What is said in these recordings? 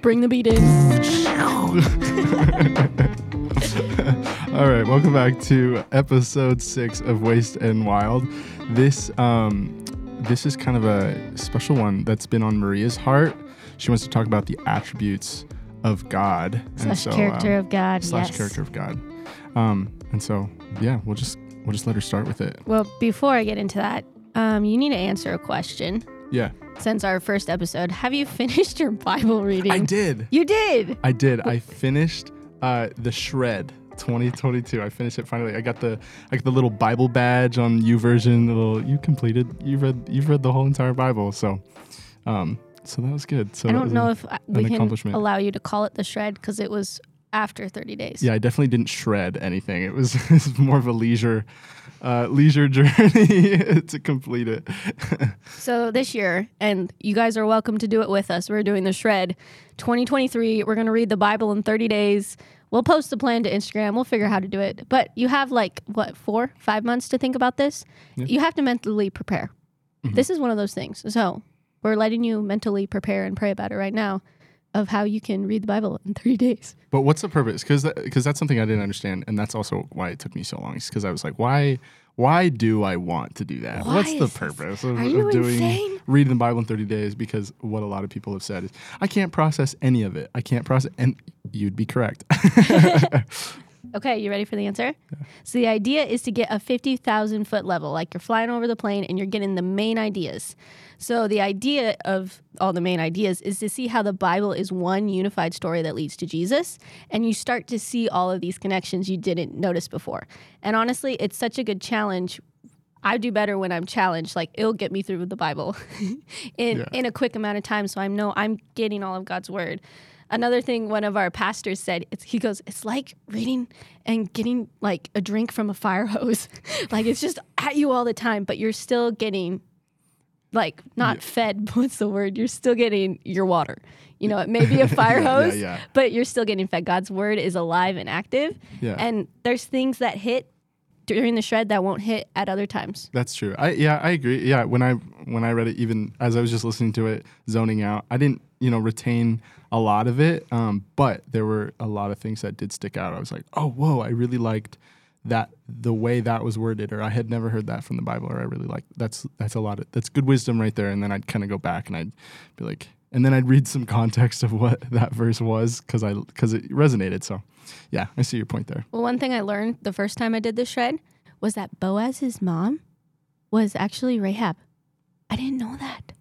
Bring the beat in. All right, welcome back to episode six of Waste and Wild. This um, this is kind of a special one that's been on Maria's heart. She wants to talk about the attributes of God Slash character um, of God. slash yes. character of God. Um, and so yeah, we'll just we'll just let her start with it. Well, before I get into that, um, you need to answer a question. Yeah, Since our first episode, have you finished your Bible reading? I did. You did. I did. I finished uh, the shred 2022. I finished it finally. I got the like the little Bible badge on YouVersion. The little you completed. You read. You've read the whole entire Bible. So, um, so that was good. So I don't know a- if we can allow you to call it the shred because it was after 30 days. Yeah, I definitely didn't shred anything. It was, it was more of a leisure, uh, leisure journey to complete it. So this year, and you guys are welcome to do it with us. We're doing the shred 2023. We're going to read the Bible in 30 days. We'll post the plan to Instagram. We'll figure out how to do it. But you have like, what, four, five months to think about this? Yeah. You have to mentally prepare. This is one of those things. So we're letting you mentally prepare and pray about it right now of how you can read the Bible in 30 days. But what's the purpose? Because because that's something I didn't understand, and that's also why it took me so long. Because I was like, why why do I want to do that? Why what's the purpose of, of doing insane? reading the Bible in thirty days? Because what a lot of people have said is, I can't process any of it. I can't process, and you'd be correct. Okay, you ready for the answer? So the idea is to get a 50,000 foot level, like you're flying over the plane and you're getting the main ideas. So the idea of all the main ideas is to see how the Bible is one unified story that leads to Jesus, and you start to see all of these connections you didn't notice before. And honestly, it's such a good challenge. I do better when I'm challenged. Like it'll get me through the Bible in Yeah. in a quick amount of time, so I know I'm getting all of God's word. Another thing one of our pastors said, it's, he goes, it's like reading and getting like a drink from a fire hose. like it's just at you all the time, but you're still getting like not fed. What's the word? You're still getting your water. You know, it may be a fire Yeah, yeah, hose, yeah. but you're still getting fed. God's word is alive and active. Yeah. And there's things that hit during the shred that won't hit at other times. That's true. I yeah, I agree. Yeah, when I when I read it, even as I was just listening to it, zoning out, I didn't you know retain a lot of it. Um, but there were a lot of things that did stick out. I was like, oh whoa, I really liked that the way that was worded, or I had never heard that from the Bible, or I really like that's that's a lot of that's good wisdom right there. And then I'd kind of go back and I'd be like, and then I'd read some context of what that verse was because I because it resonated. So yeah, I see your point there. Well, one thing I learned the first time I did this shred was that Boaz's mom was actually Rahab. I didn't know that.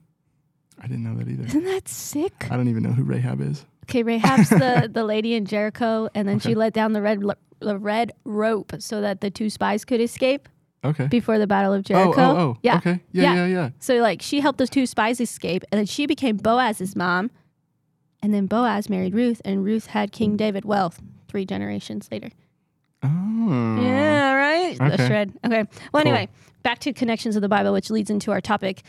I didn't know that either. Isn't that sick? I don't even know who Rahab is. Okay, Rahab's the, the lady in Jericho, and then she let down the red the red rope so that the two spies could escape Okay. before the Battle of Oh, Jericho. oh, oh. Yeah. Okay. Yeah, Yeah. yeah, yeah. So like she helped those two spies escape, and then she became Boaz's mom, and then Boaz married Ruth, and Ruth had King hmm. David. Well, three generations later. Oh. Yeah, right. The Okay. shred. Okay. Well, anyway, back to connections of the Bible, which leads into our topic.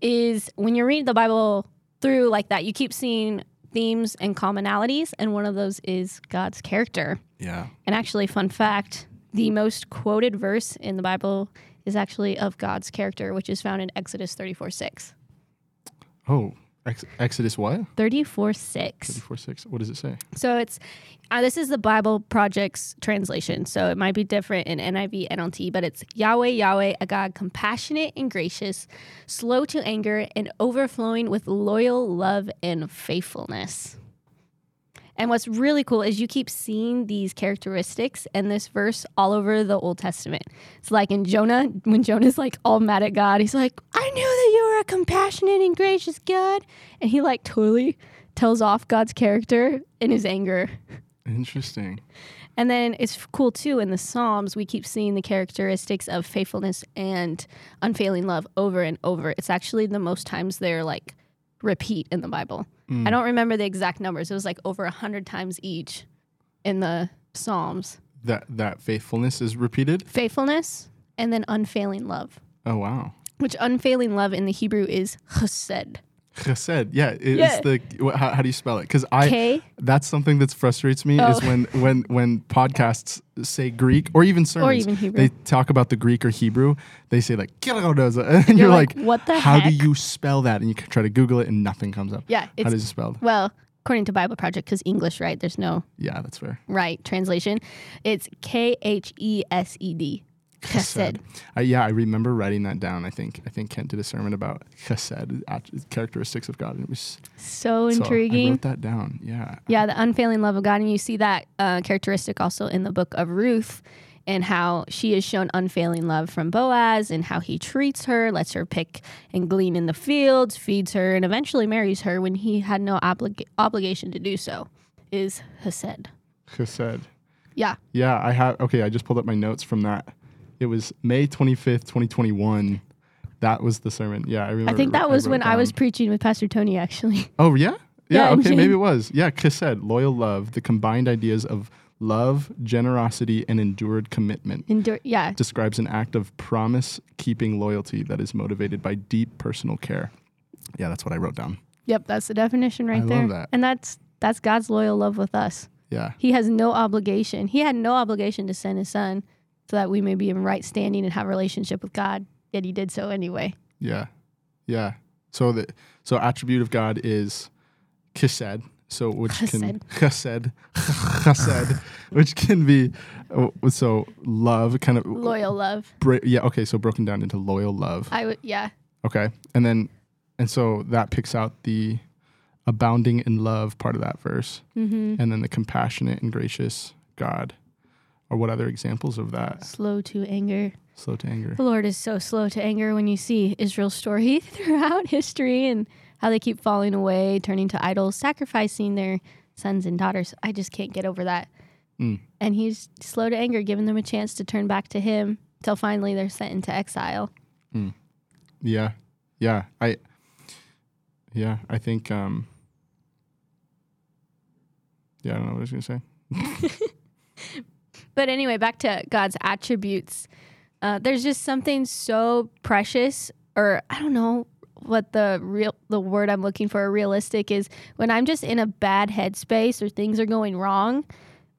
Is when you read the Bible through like that, you keep seeing themes and commonalities, and one of those is God's character. Yeah. And actually, fun fact: the most quoted verse in the Bible is actually of God's character, which is found in Exodus thirty-four six. Oh, Ex- Exodus what? Thirty-four six. 34 6. What does it say? So it's uh, this is the Bible Project's translation. So it might be different in NIV, NLT, but it's Yahweh, Yahweh, a God compassionate and gracious, slow to anger, and overflowing with loyal love and faithfulness. And what's really cool is you keep seeing these characteristics and this verse all over the Old Testament. It's like in Jonah, when Jonah's like all mad at God, he's like, I knew that you were a compassionate and gracious God. And he like totally tells off God's character in his anger. Interesting. And then it's cool too in the Psalms, we keep seeing the characteristics of faithfulness and unfailing love over and over. It's actually the most times they're like repeat in the Bible. Mm. I don't remember the exact numbers. It was like over a hundred times each in the Psalms. That that faithfulness is repeated? Faithfulness and then unfailing love, Oh, wow. which unfailing love in the Hebrew is chesed. Chesed. Yeah, it's Yeah. the how, how do you spell it? Because I K. that's something that frustrates me is Oh. when when when podcasts say Greek or even sermons, even Hebrew. they talk about the Greek or Hebrew. They say like "Kiragodoza," and you're, like, what the how heck? do you spell that? And you try to Google it and nothing comes up. Yeah, how does it spelled? well, according to Bible Project, because English, right? There's no Yeah, that's fair. right translation. It's K H E S E D. Chesed. Yeah, I remember writing that down. I think I think Kent did a sermon about chesed, characteristics of God, and it was So so I intriguing. wrote that down. Yeah, Yeah, the unfailing love of God. And you see that uh, characteristic also in the book of Ruth and how she is shown unfailing love from Boaz and how he treats her, lets her pick and glean in the fields, feeds her, and eventually marries her when he had no oblig- obligation to do so, is Hesed. chesed. Yeah. Yeah, I have. Okay, I just pulled up my notes from that. It was May twenty fifth, twenty twenty one. That was the sermon. Yeah, I remember. I think that was wrote when I was preaching with Pastor Tony, actually. Oh yeah, Yeah, yeah. okay, maybe it was. Yeah, chesed, loyal love, the combined ideas of love, generosity, and endured commitment. Endure- yeah. describes an act of promise keeping loyalty that is motivated by deep personal care. Yeah, that's what I wrote down. Yep, that's the definition right I there. love that. And that's that's God's loyal love with us. Yeah. He has no obligation. He had no obligation to send his son so that we may be in right standing and have a relationship with God. Yet he did so anyway. Yeah. Yeah. So the so attribute of God is chesed. So which can chesed chesed, which can be oh, so love kind of Loyal love. bra- yeah, okay, so broken down into loyal love. I would yeah. Okay. And then and so that picks out the abounding in love part of that verse. Mm-hmm. and then the compassionate and gracious God. Or what other examples of that? Slow to anger. Slow to anger. The Lord is so slow to anger when you see Israel's story throughout history and how they keep falling away, turning to idols, sacrificing their sons and daughters. I just can't get over that. Mm. And he's slow to anger, giving them a chance to turn back to him till finally they're sent into exile. Yeah. Yeah. I Yeah, I think um Yeah, I don't know what I was gonna say. But anyway, back to God's attributes. Uh, there's just something so precious, or I don't know what the real the word I'm looking for, realistic is when I'm just in a bad headspace or things are going wrong.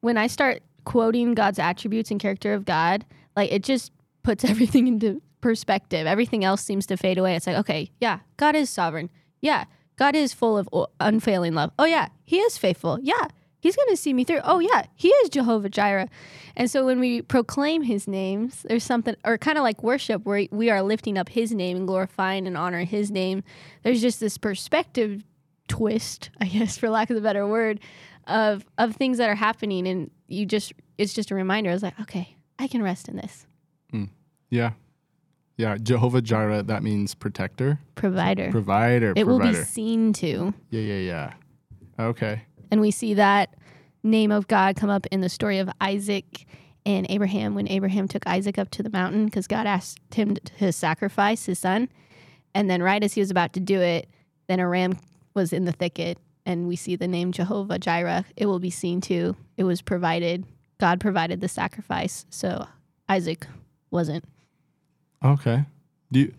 When I start quoting God's attributes and character of God, like it just puts everything into perspective. Everything else seems to fade away. It's like, okay, yeah, God is sovereign. Yeah, God is full of unfailing love. Oh yeah, He is faithful. Yeah, He's going to see me through. Oh, yeah, He is Jehovah Jireh. And so when we proclaim His names, there's something, or kind of like worship, where we are lifting up His name and glorifying and honoring His name. There's just this perspective twist, I guess, for lack of a better word, of of things that are happening, and you just it's just a reminder. I was like, okay, I can rest in this. Hmm. Yeah. Yeah. Jehovah Jireh, that means protector. Provider. Provider. it will be seen to. yeah, yeah, yeah. Okay. And we see that name of God come up in the story of Isaac and Abraham when Abraham took Isaac up to the mountain because God asked him to sacrifice his son. And then, right as he was about to do it, then a ram was in the thicket. And we see the name Jehovah Jireh. It will be seen to. It was provided. God provided the sacrifice. So Isaac wasn't. Okay. Do you,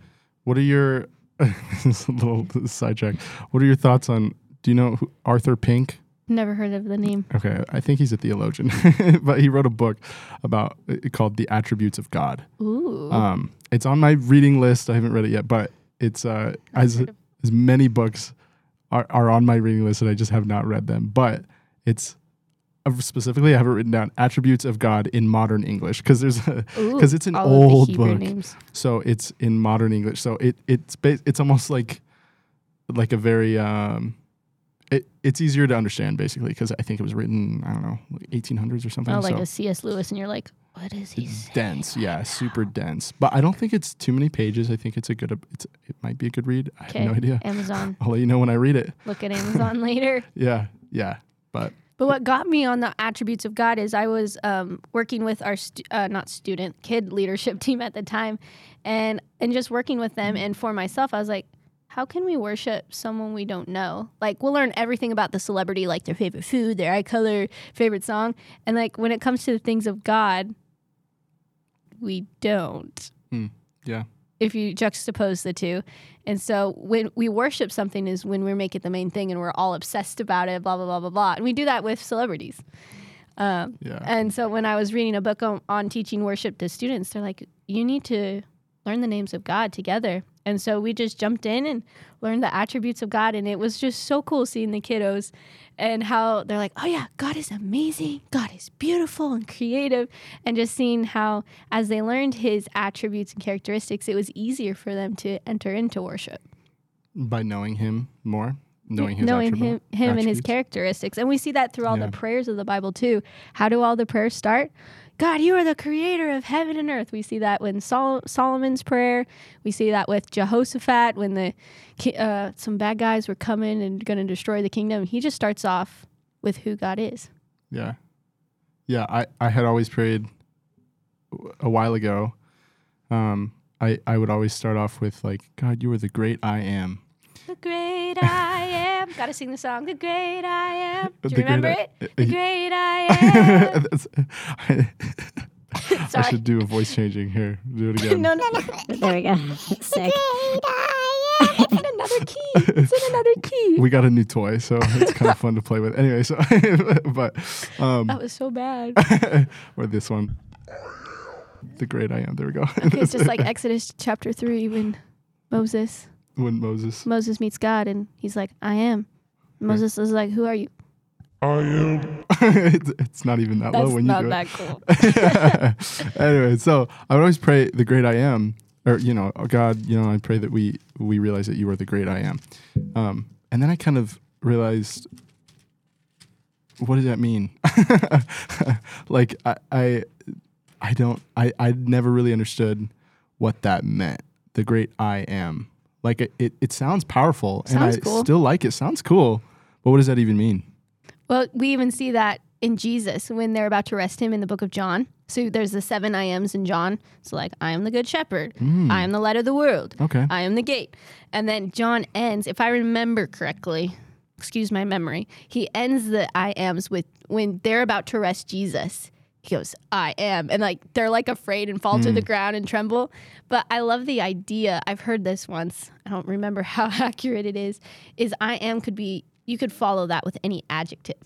what are your this is a little sidetrack. What are your thoughts on do you know who, Arthur Pink? Never heard of the name. Okay, I think he's a theologian, but he wrote a book about it called The Attributes of God. Ooh. Um, it's on my reading list. I haven't read it yet, but it's uh, as as many books are, are on my reading list, and I just have not read them. But it's uh, specifically I have it written down attributes of God in modern English because there's a because it's an old book, names. so it's in modern English. So it it's ba- it's almost like like a very um. It, it's easier to understand basically because I think it was written I don't know like 1800s or something. Oh, like so a C.S. Lewis, and you're like, what is he it's saying? dense, yeah, super dense. But I don't think it's too many pages. I think it's a good. It's it might be a good read. I have no idea. Amazon. I'll let you know when I read it. Look at Amazon later. Yeah, yeah. But But what got me on the attributes of God is I was um, working with our stu- uh, not student kid leadership team at the time, and and just working with them and for myself, I was like, how can we worship someone we don't know? Like we'll learn everything about the celebrity, like their favorite food, their eye color, favorite song, and like when it comes to the things of God, we don't. yeah, if you juxtapose the two. And so when we worship something is when we make it the main thing and we're all obsessed about it, blah blah blah blah blah. And we do that with celebrities. Um, Yeah. and so when I was reading a book on, on teaching worship to students, they're like, you need to learn the names of God together. And so we just jumped in and learned the attributes of God. And it was just so cool seeing the kiddos and how they're like, oh, yeah, God is amazing. God is beautiful and creative. And just seeing how, as they learned his attributes and characteristics, it was easier for them to enter into worship. By knowing him more, knowing his knowing him, him and his characteristics. And we see that through all Yeah. the prayers of the Bible too. How do all the prayers start? God, you are the creator of heaven and earth. We see that when Sol- Solomon's prayer. We see that with Jehoshaphat when the uh, some bad guys were coming and going to destroy the kingdom. He just starts off with who God is. Yeah. Yeah. I, I had always prayed a while ago. Um, I, I would always start off with like, God, you are the great I am. The great I am. Got to sing the song. The great I am. Do you great remember I- it? The great I am. That's- I, I should do a voice changing here. Do it again. no, no, no. There we go. Sick. It's in another key. It's in another key. We got a new toy, so it's kind of fun to play with. Anyway, so but um, That was so bad. or this one, the great I am. There we go. It's just like Exodus chapter 3 when Moses when Moses. Moses meets God and he's like, I am. Moses is like, Who are you? I am It's, it's not even that That's low when you not that cool. anyway, so I would always pray the great I am, or you know, oh God, you know, I pray that we we realize that you are the great I am. Um, and then I kind of realized, what does that mean? like I, I I don't I I never really understood what that meant. The great I am. Like it, it, it sounds powerful, and I cool. still like it. Sounds cool, but what does that even mean? Well, we even see that in Jesus when they're about to arrest him in the book of John. So there's the seven I ams in John. So, like, I am the good shepherd. Hmm. I am the light of the world. Okay. I am the gate. And then John ends, if I remember correctly, excuse my memory, he ends the I ams with when they're about to arrest Jesus. He goes, I am. And like they're like afraid and fall to the ground and tremble. But I love the idea. I've heard this once. I don't remember how accurate it is. Is I am could be, you could follow that with any adjective.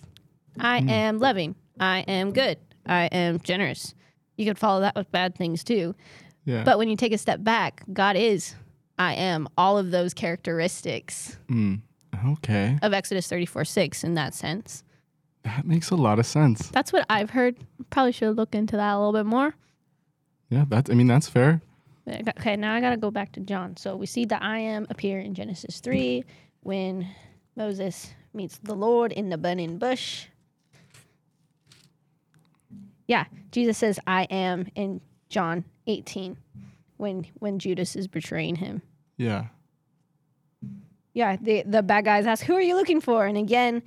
I am loving. I am good. I am generous. You could follow that with bad things too. Yeah. But when you take a step back, God is, I am, all of those characteristics Mm, okay. of Exodus 34 6 in that sense. That makes a lot of sense. That's what I've heard. Probably should look into that a little bit more. Yeah, that's I mean that's fair. Okay, now I got to go back to John. So we see the I am appear in Genesis 3 when Moses meets the Lord in the burning bush. Yeah, Jesus says I am in John 18 when when Judas is betraying him. Yeah. Yeah, the the bad guys ask, "Who are you looking for?" And again,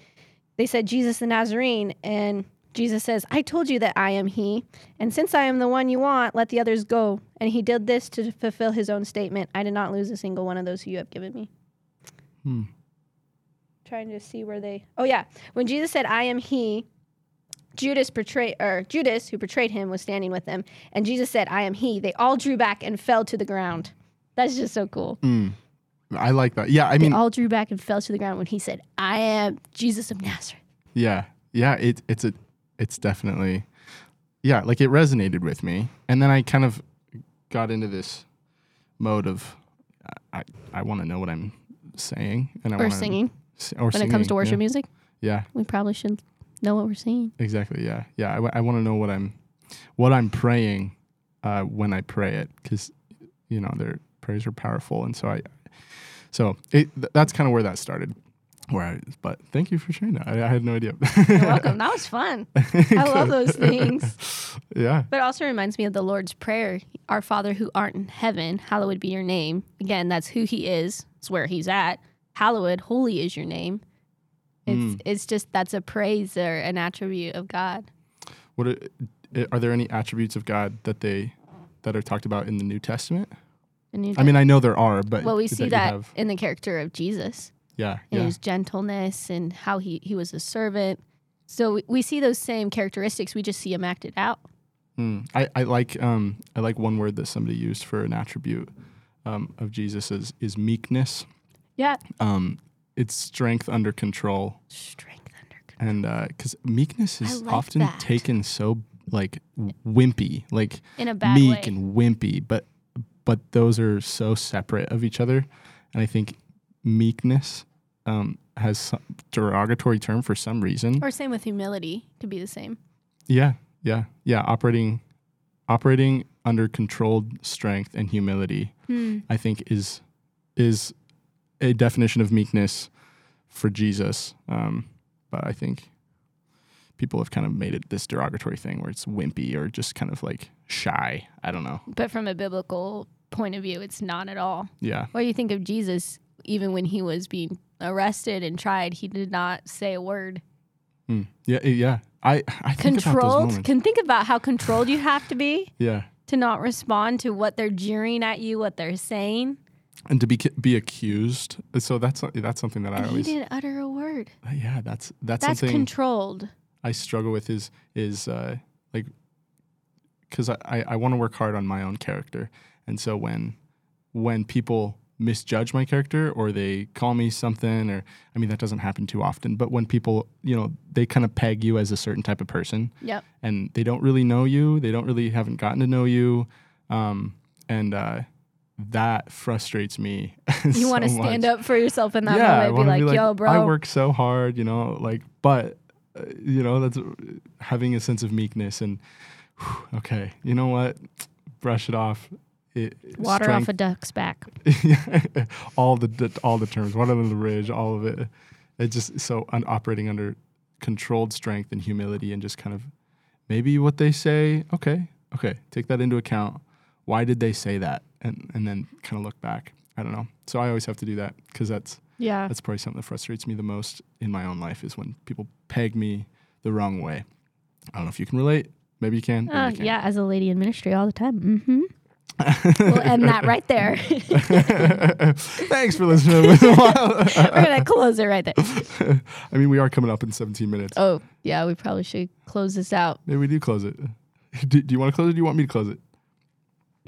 they said Jesus the Nazarene, and Jesus says, "I told you that I am He, and since I am the one you want, let the others go." And He did this to fulfill His own statement: "I did not lose a single one of those who you have given me." Hmm. Trying to see where they. Oh yeah, when Jesus said, "I am He," Judas betrayed, or Judas, who betrayed him, was standing with them, and Jesus said, "I am He." They all drew back and fell to the ground. That's just so cool. Mm. I like that. Yeah, I They mean, all drew back and fell to the ground when he said, I am Jesus of Nazareth. yeah, yeah. It, it's a, it's definitely, yeah. Like it resonated with me, and then I kind of got into this mode of, I, I want to know what I'm saying, and I Or wanna, singing. or When it comes to worship yeah. music, Yeah, we probably should know what we're singing. exactly. Yeah, yeah. I, want to know what I'm, what I'm praying, uh, when I pray it, because, you know, their prayers are powerful, and so I, so it th- that's kind of where that started. Where I, but thank you for sharing that. I, I had no idea. You're welcome. That was fun. I love those things. yeah. But it also reminds me of the Lord's Prayer Our Father who art in heaven, hallowed be your name. Again, that's who he is, it's where he's at. Hallowed, holy is your name. It's, Mm. it's just that's a praise or an attribute of God. What are, are there any attributes of God that they that are talked about in the New Testament? And you I mean, I know there are, but well, we see that have- in the character of Jesus. yeah, and yeah, his gentleness and how he, he was a servant. So we, we see those same characteristics. We just see him acted out. Mm. I, I like um I like one word that somebody used for an attribute. um, of Jesus is is meekness. Yeah. Um, it's strength under control, Strength under control. and because meekness is like often that. taken so like wimpy, like In a bad meek way. and wimpy, but but those are so separate of each other, and I think meekness um, has some derogatory term for some reason. or same with humility. Could be the same. Yeah, yeah, yeah. Operating, operating under controlled strength and humility, Hmm. I think is is a definition of meekness for Jesus. Um, but I think people have kind of made it this derogatory thing where it's wimpy or just kind of like shy. I don't know. But from a biblical point of view, it's not at all. Yeah, What do you think of Jesus? Even when he was being arrested and tried, he did not say a word. Hmm. yeah, yeah. I I think Controlled. Can think about how controlled you have to be yeah, to not respond to what they're jeering at you, what they're saying. and to be be accused. So that's that's something that I And he always. didn't utter a word. Yeah, that's that's, That's something. controlled. I struggle with is is uh, like because I, I, I want to work hard on my own character, and so when when people misjudge my character or they call me something or I mean that doesn't happen too often, but when people you know they kind of peg you as a certain type of person Yep. and they don't really know you, they don't really haven't gotten to know you, um, and uh, that frustrates me. You want to stand up for yourself in that yeah, I moment. Be wanna like, yo, bro. I work so hard, you know, like, but, uh, you know, that's uh, having a sense of meekness and, whew, okay, you know what? Brush it off. It, Water off a duck's back. all the, all the terms, water under the ridge, all of it. It's just so un- operating under controlled strength and humility, and just kind of maybe what they say. Okay, okay, take that into account. Why did they say that? And and then kind of look back. I don't know. So I always have to do that because that's Yeah. that's probably something that frustrates me the most in my own life is when people peg me the wrong way. I don't know if you can relate. Maybe you can. Uh, yeah, as a lady in ministry all the time. Mm-hmm. We'll end that right there. Thanks for listening. We're gonna close it right there. I mean, we are coming up in 17 minutes. Oh, yeah, we probably should close this out. Maybe we do close it. Do, do you want to close it? Or do you want me to close it?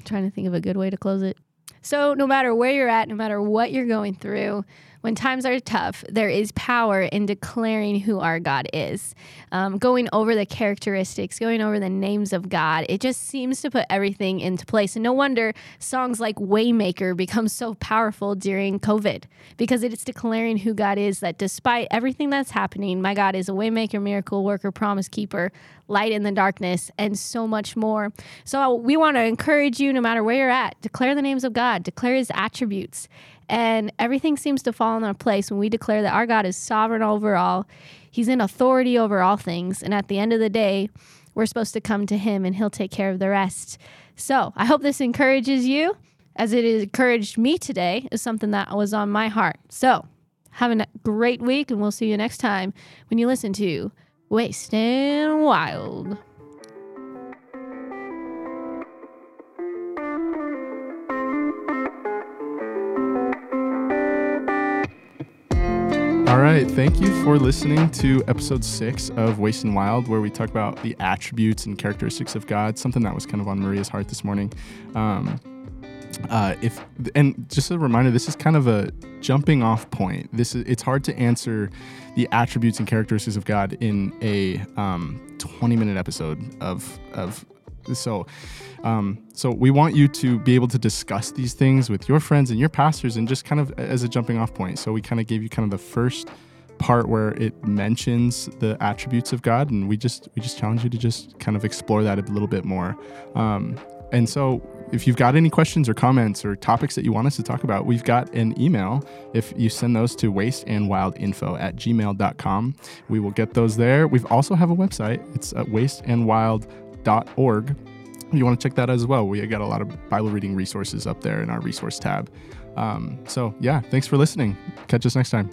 trying to think of a good way to close it. So, no matter where you're at, no matter what you're going through, when times are tough, there is power in declaring who our God is. Um, going over the characteristics, going over the names of God, it just seems to put everything into place. And no wonder songs like Waymaker become so powerful during COVID because it's declaring who God is that despite everything that's happening, my God is a waymaker, miracle worker, promise keeper, light in the darkness, and so much more. So we want to encourage you, no matter where you're at, declare the names of God, declare his attributes. And everything seems to fall in our place when we declare that our God is sovereign over all. He's in authority over all things. And at the end of the day, we're supposed to come to him and he'll take care of the rest. So I hope this encourages you as it encouraged me today, is something that was on my heart. So have a great week, and we'll see you next time when you listen to Waste and Wild. Right. Thank you for listening to episode six of Waste and Wild, where we talk about the attributes and characteristics of God, something that was kind of on Maria's heart this morning. Um, uh, if and just a reminder, this is kind of a jumping off point. This is it's hard to answer the attributes and characteristics of God in a um, 20 minute episode of of so um, so we want you to be able to discuss these things with your friends and your pastors and just kind of as a jumping off point so we kind of gave you kind of the first part where it mentions the attributes of god and we just we just challenge you to just kind of explore that a little bit more um, and so if you've got any questions or comments or topics that you want us to talk about, we've got an email. If you send those to wasteandwildinfo at gmail.com, we will get those there. We've also have a website. It's at wasteandwild.org. If you want to check that out as well, we got a lot of Bible reading resources up there in our resource tab. Um, so, yeah, thanks for listening. Catch us next time.